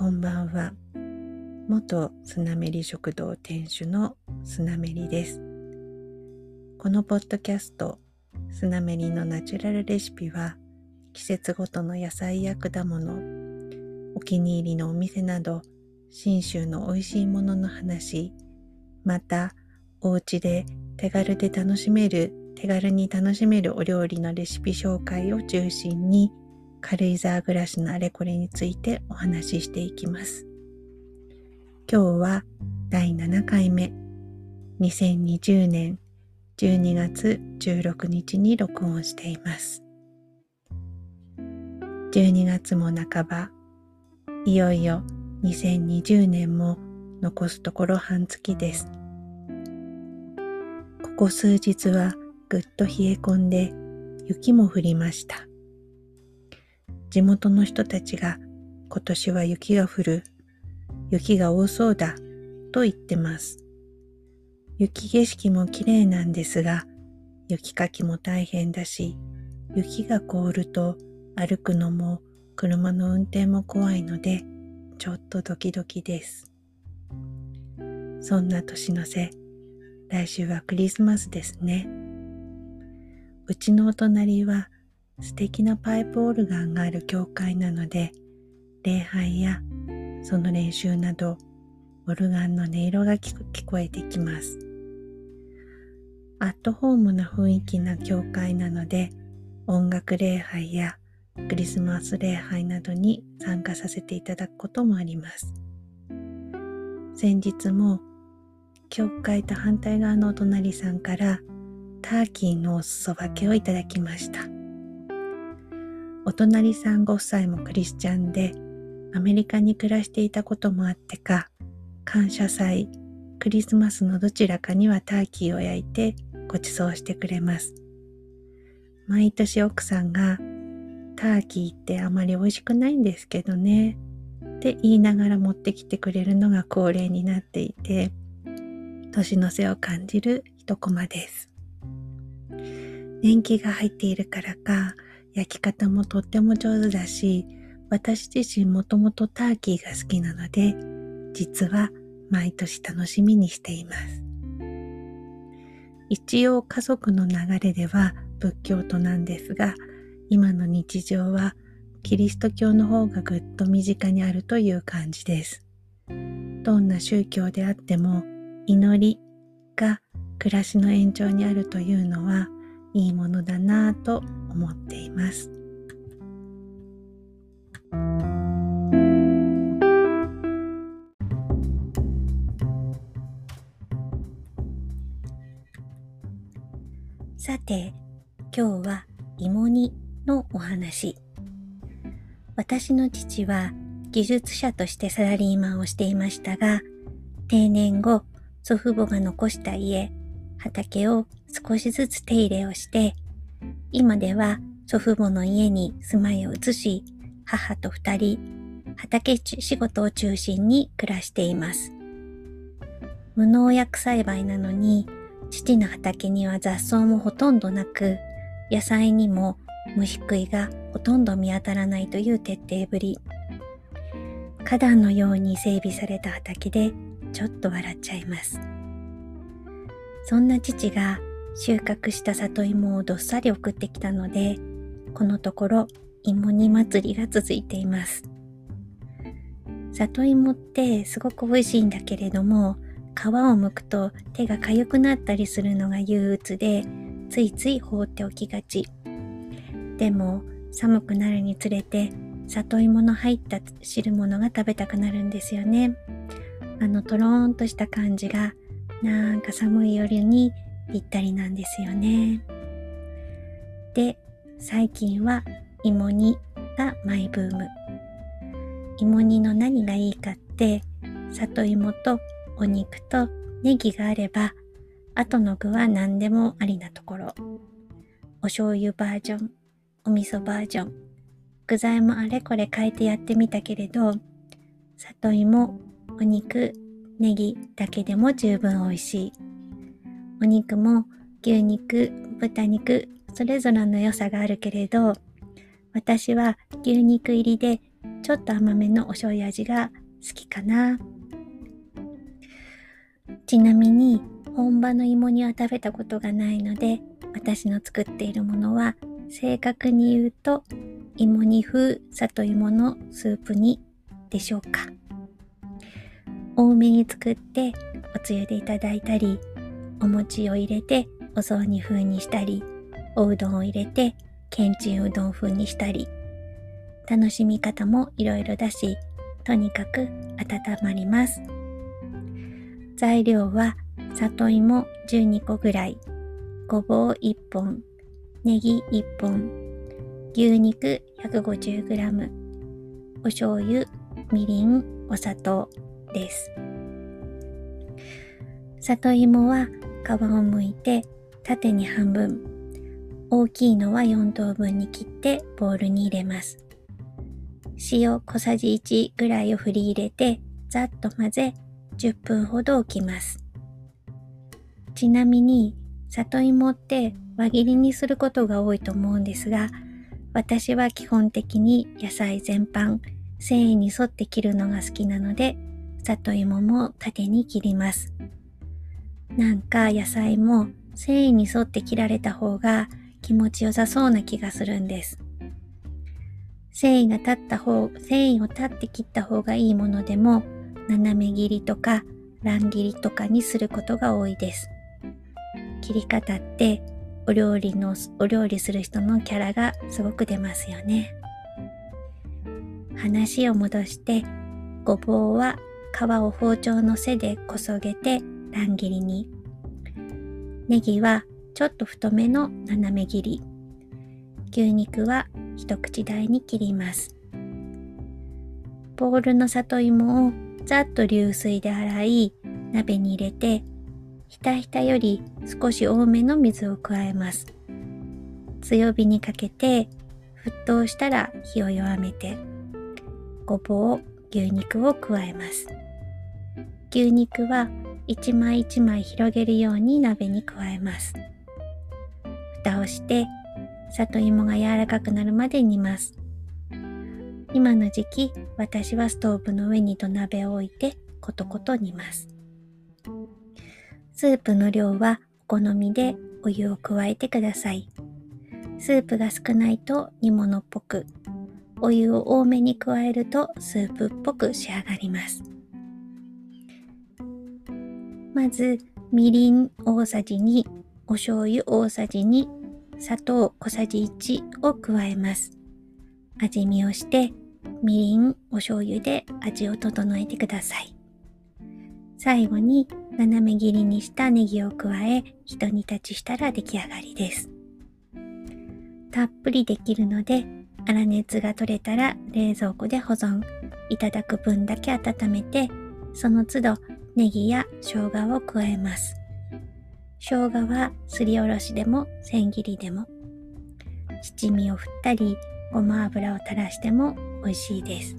こんばんは。元スナメリ食堂店主のスナメリです。このポッドキャスト、スナメリのナチュラルレシピは、季節ごとの野菜や果物、お気に入りのお店など、信州の美味しいものの話、また、お家で手軽で楽しめる、手軽に楽しめるお料理のレシピ紹介を中心に、軽井沢暮らしのあれこれについてお話ししていきます。今日は第7回目、2020年12月16日に録音しています。12月も半ば、いよいよ2020年も残すところ半月です。ここ数日はぐっと冷え込んで雪も降りました。地元の人たちが今年は雪が降る、雪が多そうだと言ってます。雪景色も綺麗なんですが、雪かきも大変だし、雪が凍ると歩くのも車の運転も怖いので、ちょっとドキドキです。そんな年の瀬、来週はクリスマスですね。うちのお隣は素敵なパイプオルガンがある教会なので、礼拝やその練習など、オルガンの音色が聞こえてきます。アットホームな雰囲気な教会なので音楽礼拝やクリスマス礼拝などに参加させていただくこともあります。先日も教会と反対側のお隣さんからターキーのお裾分けをいただきました。お隣さんご夫妻もクリスチャンでアメリカに暮らしていたこともあってか感謝祭クリスマスのどちらかにはターキーを焼いてご馳走してくれます。毎年奥さんがターキーってあまり美味しくないんですけどねって言いながら持ってきてくれるのが恒例になっていて年の瀬を感じる一コマです。年季が入っているからか焼き方もとっても上手だし私自身もともとターキーが好きなので実は毎年楽しみにしています。一応家族の流れでは仏教徒なんですが、今の日常はキリスト教の方がぐっと身近にあるという感じです。どんな宗教であっても祈りが暮らしの延長にあるというのはいいものだなぁと思っています。さて、今日は芋煮のお話。私の父は技術者としてサラリーマンをしていましたが、定年後、祖父母が残した家、畑を少しずつ手入れをして、今では祖父母の家に住まいを移し、母と二人、畑仕事を中心に暮らしています。無農薬栽培なのに、父の畑には雑草もほとんどなく、野菜にも虫食いがほとんど見当たらないという徹底ぶり。花壇のように整備された畑でちょっと笑っちゃいます。そんな父が収穫した里芋をどっさり送ってきたので、このところ芋煮祭りが続いています。里芋ってすごく美味しいんだけれども、皮を剥くと手が痒くなったりするのが憂鬱でついつい放っておきがちでも寒くなるにつれて里芋の入った汁物が食べたくなるんですよねあのとろーんとした感じがなんか寒い夜にぴったりなんですよねで最近は芋煮がマイブーム芋煮の何がいいかって里芋とお肉とネギがあれば、後の具は何でもありなところ。お醤油バージョン、お味噌バージョン、具材もあれこれ変えてやってみたけれど、里芋、お肉、ネギだけでも十分美味しい。お肉も牛肉、豚肉、それぞれの良さがあるけれど、私は牛肉入りでちょっと甘めのお醤油味が好きかな。ちなみに本場の芋煮は食べたことがないので私の作っているものは正確に言うと芋煮風里芋のスープ煮でしょうか多めに作っておつゆでいただいたりお餅を入れてお雑煮風にしたりおうどんを入れてけんちんうどん風にしたり。楽しみ方もいろいろだしとにかく温まります。材料は里芋12個ぐらい。ごぼう1本。ネギ1本。牛肉 150g お醤油みりんお砂糖です。里芋は皮を剥いて縦に半分大きいのは4等分に切ってボウルに入れます。塩小さじ1ぐらいを振り入れてざっと混ぜ10分ほど置きます。ちなみに里芋って輪切りにすることが多いと思うんですが私は基本的に野菜全般繊維に沿って切るのが好きなので里芋も縦に切ります。なんか野菜も繊維に沿って切られた方が気持ちよさそうな気がするんです。繊維が立った方繊維を立って切った方がいいものでも斜め切りとか乱切りとかにすることが多いです。切り方ってお料理のお料理する人のキャラがすごく出ますよね。話を戻してごぼうは皮を包丁の背でこそげて乱切りに。ネギはちょっと太めの斜め切り。牛肉は一口大に切ります。ボウルの里芋をざっと流水で洗い鍋に入れてひたひたより少し多めの水を加えます。強火にかけて沸騰したら火を弱めてごぼう牛肉を加えます。牛肉は一枚一枚広げるように鍋に加えます。蓋をして里芋が柔らかくなるまで煮ます。今の時期私はストーブの上に土鍋を置いてコトコト煮ます。スープの量はお好みでお湯を加えてください。スープが少ないと煮物っぽく。お湯を多めに加えるとスープっぽく仕上がります。まず、みりん大さじ2、お醤油大さじ2、砂糖小さじ1を加えます。味見をして、みりん、お醤油で味を整えてください。最後に斜め切りにしたネギを加え、一煮立ちしたら出来上がりです。たっぷりできるので粗熱が取れたら冷蔵庫で保存。いただく分だけ温めて、その都度ネギや生姜を加えます。生姜はすりおろしでも千切りでも。七味を振ったり、ごま油を垂らしても美味しいです。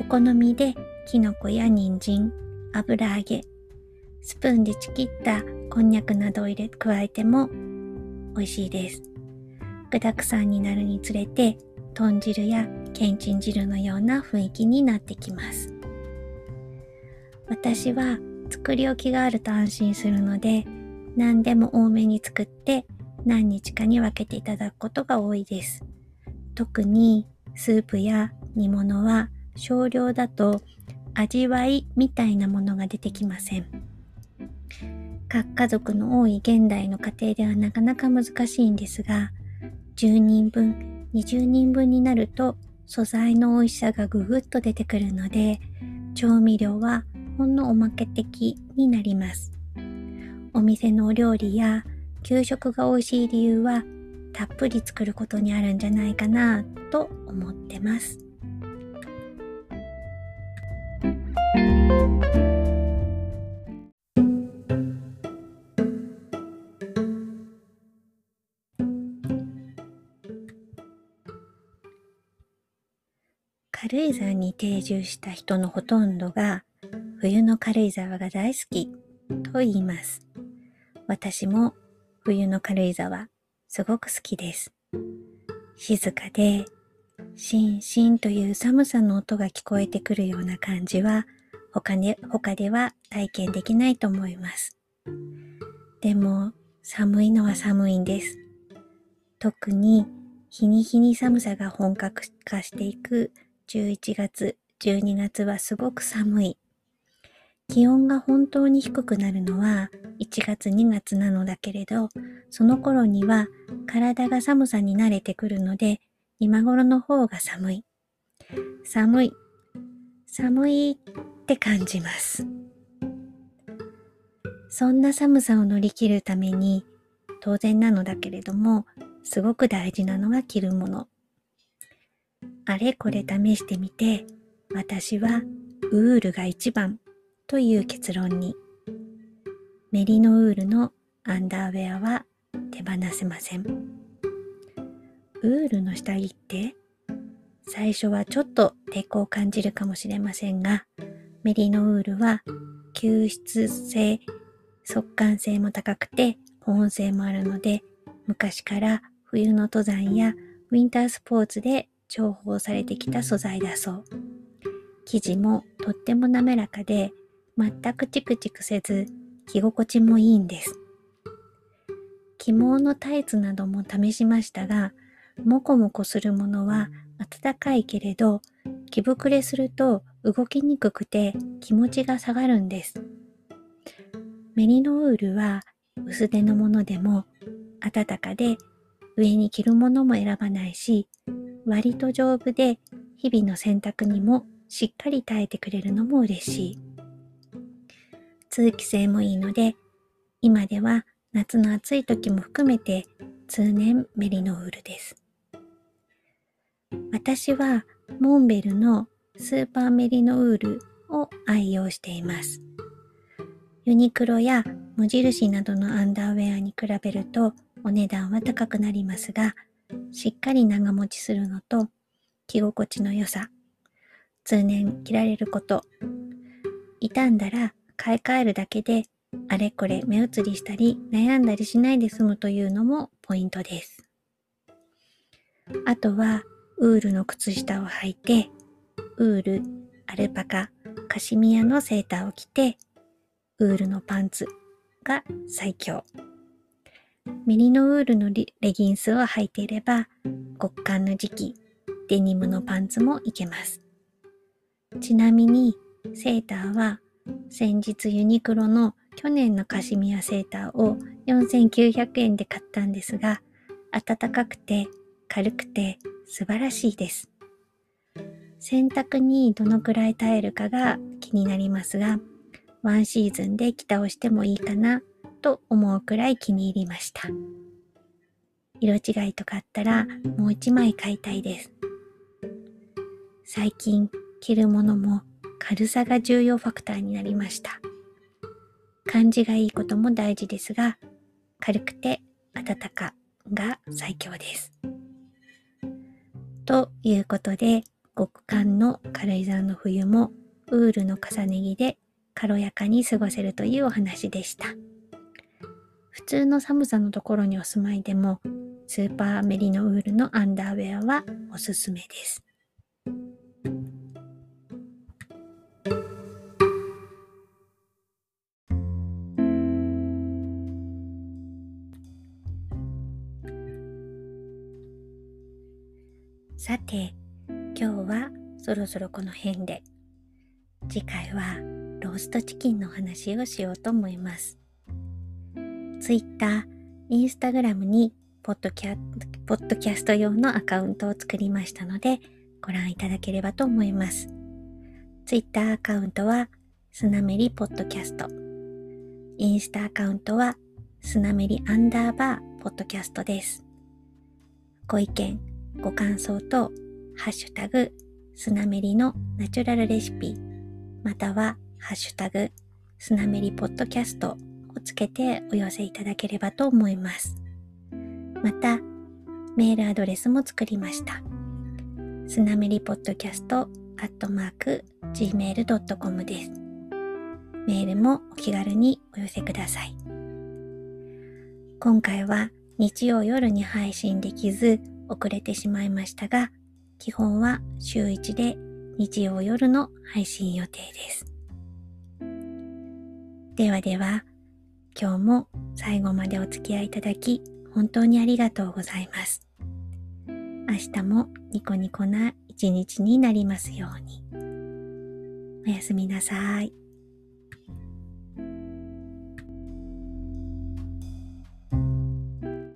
お好みできのこや人参、油揚げ、スプーンでちぎったこんにゃくなどを入れ加えても美味しいです。具沢山になるにつれて豚汁やけんちん汁のような雰囲気になってきます私は作り置きがあると安心するので何でも多めに作って何日かに分けていただくことが多いです。特にスープや煮物は少量だと味わいみたいなものが出てきません。各家族の多い現代の家庭ではなかなか難しいんですが10人分、20人分になると素材の美味しさがぐぐっと出てくるので、調味料はほんのおまけ的になります。お店のお料理や給食が美味しい理由はたっぷり作ることにあるんじゃないかなと思ってます。軽井沢に定住した人のほとんどが冬の軽井沢が大好きと言います。私も冬の軽井沢すごく好きです。静かでシンシンという寒さの音が聞こえてくるような感じは他で他では体験できないと思います。でも寒いのは寒いんです。特に日に日に寒さが本格化していく11月、12月はすごく寒い。気温が本当に低くなるのは1月2月なのだけれど、その頃には体が寒さに慣れてくるので、今頃の方が寒い。寒い。寒いって感じます。そんな寒さを乗り切るために、当然なのだけれども、すごく大事なのが着るもの。あれこれ試してみて、私はウールが一番という結論に。メリノウールのアンダーウェアは手放せません。ウールの下着って最初はちょっと抵抗を感じるかもしれませんが、メリノウールは吸湿性速乾性も高くて保温性もあるので、昔から冬の登山やウィンタースポーツで重宝されてきた素材だそう。生地もとっても滑らかで、全くチクチクせず、着心地もいいんです。起毛のタイツなども試しましたが、もこもこするものは暖かいけれど、着膨れすると動きにくくて気持ちが下がるんです。メリノウールは薄手のものでも暖かで上に着るものも選ばないし割と丈夫で日々の洗濯にもしっかり耐えてくれるのも嬉しい。通気性もいいので今では夏の暑い時も含めて通年メリノウールです。私はモンベルのスーパーメリノウールを愛用しています。ユニクロや無印などのアンダーウェアに比べるとお値段は高くなりますが、しっかり長持ちするのと着心地の良さ、通年着られること、傷んだら買い替えるだけであれこれ目移りしたり悩んだりしないで済むというのもポイントです。あとはウールの靴下を履いて、ウール、アルパカ、カシミヤのセーターを着て、ウールのパンツが最強。ミリノウールのレギンスを履いていれば、極寒の時期、デニムのパンツもいけます。ちなみに、セーターは先日ユニクロの去年のカシミヤセーターを4900円で買ったんですが、暖かくて軽くて素晴らしいです。洗濯にどのくらい耐えるかが気になりますが、ワンシーズンで着倒してもいいかなと思うくらい気に入りました。色違いとかあったらもう一枚買いたいです。最近着るものも軽さが重要ファクターになりました。感じがいいことも大事ですが、軽くて暖かが最強です。ということで、極寒の軽井沢の冬もウールの重ね着で軽やかに過ごせるというお話でした。普通の寒さのところにお住まいでも、スーパーメリノウールのアンダーウェアはおすすめです。さて、今日はそろそろこの辺で。次回はローストチキンの話をしようと思います。Twitter、Instagram にポッドキャポッドキャスト用のアカウントを作りましたので、ご覧いただければと思います。Twitter アカウントは、スナメリポッドキャスト。インスタアカウントは、スナメリアンダーバーポッドキャストです。ご意見、ご感想と、ハッシュタグ、スナメリのナチュラルレシピ、または、ハッシュタグ、スナメリポッドキャストをつけてお寄せいただければと思います。また、メールアドレスも作りました。スナメリポッドキャストアットマーク gmail.com です。メールもお気軽にお寄せください。今回は日曜夜に配信できず遅れてしまいましたが、基本は週1で日曜夜の配信予定です。ではでは、今日も最後までお付き合いいただき、本当にありがとうございます。明日もニコニコな一日になりますように。おやすみなさい。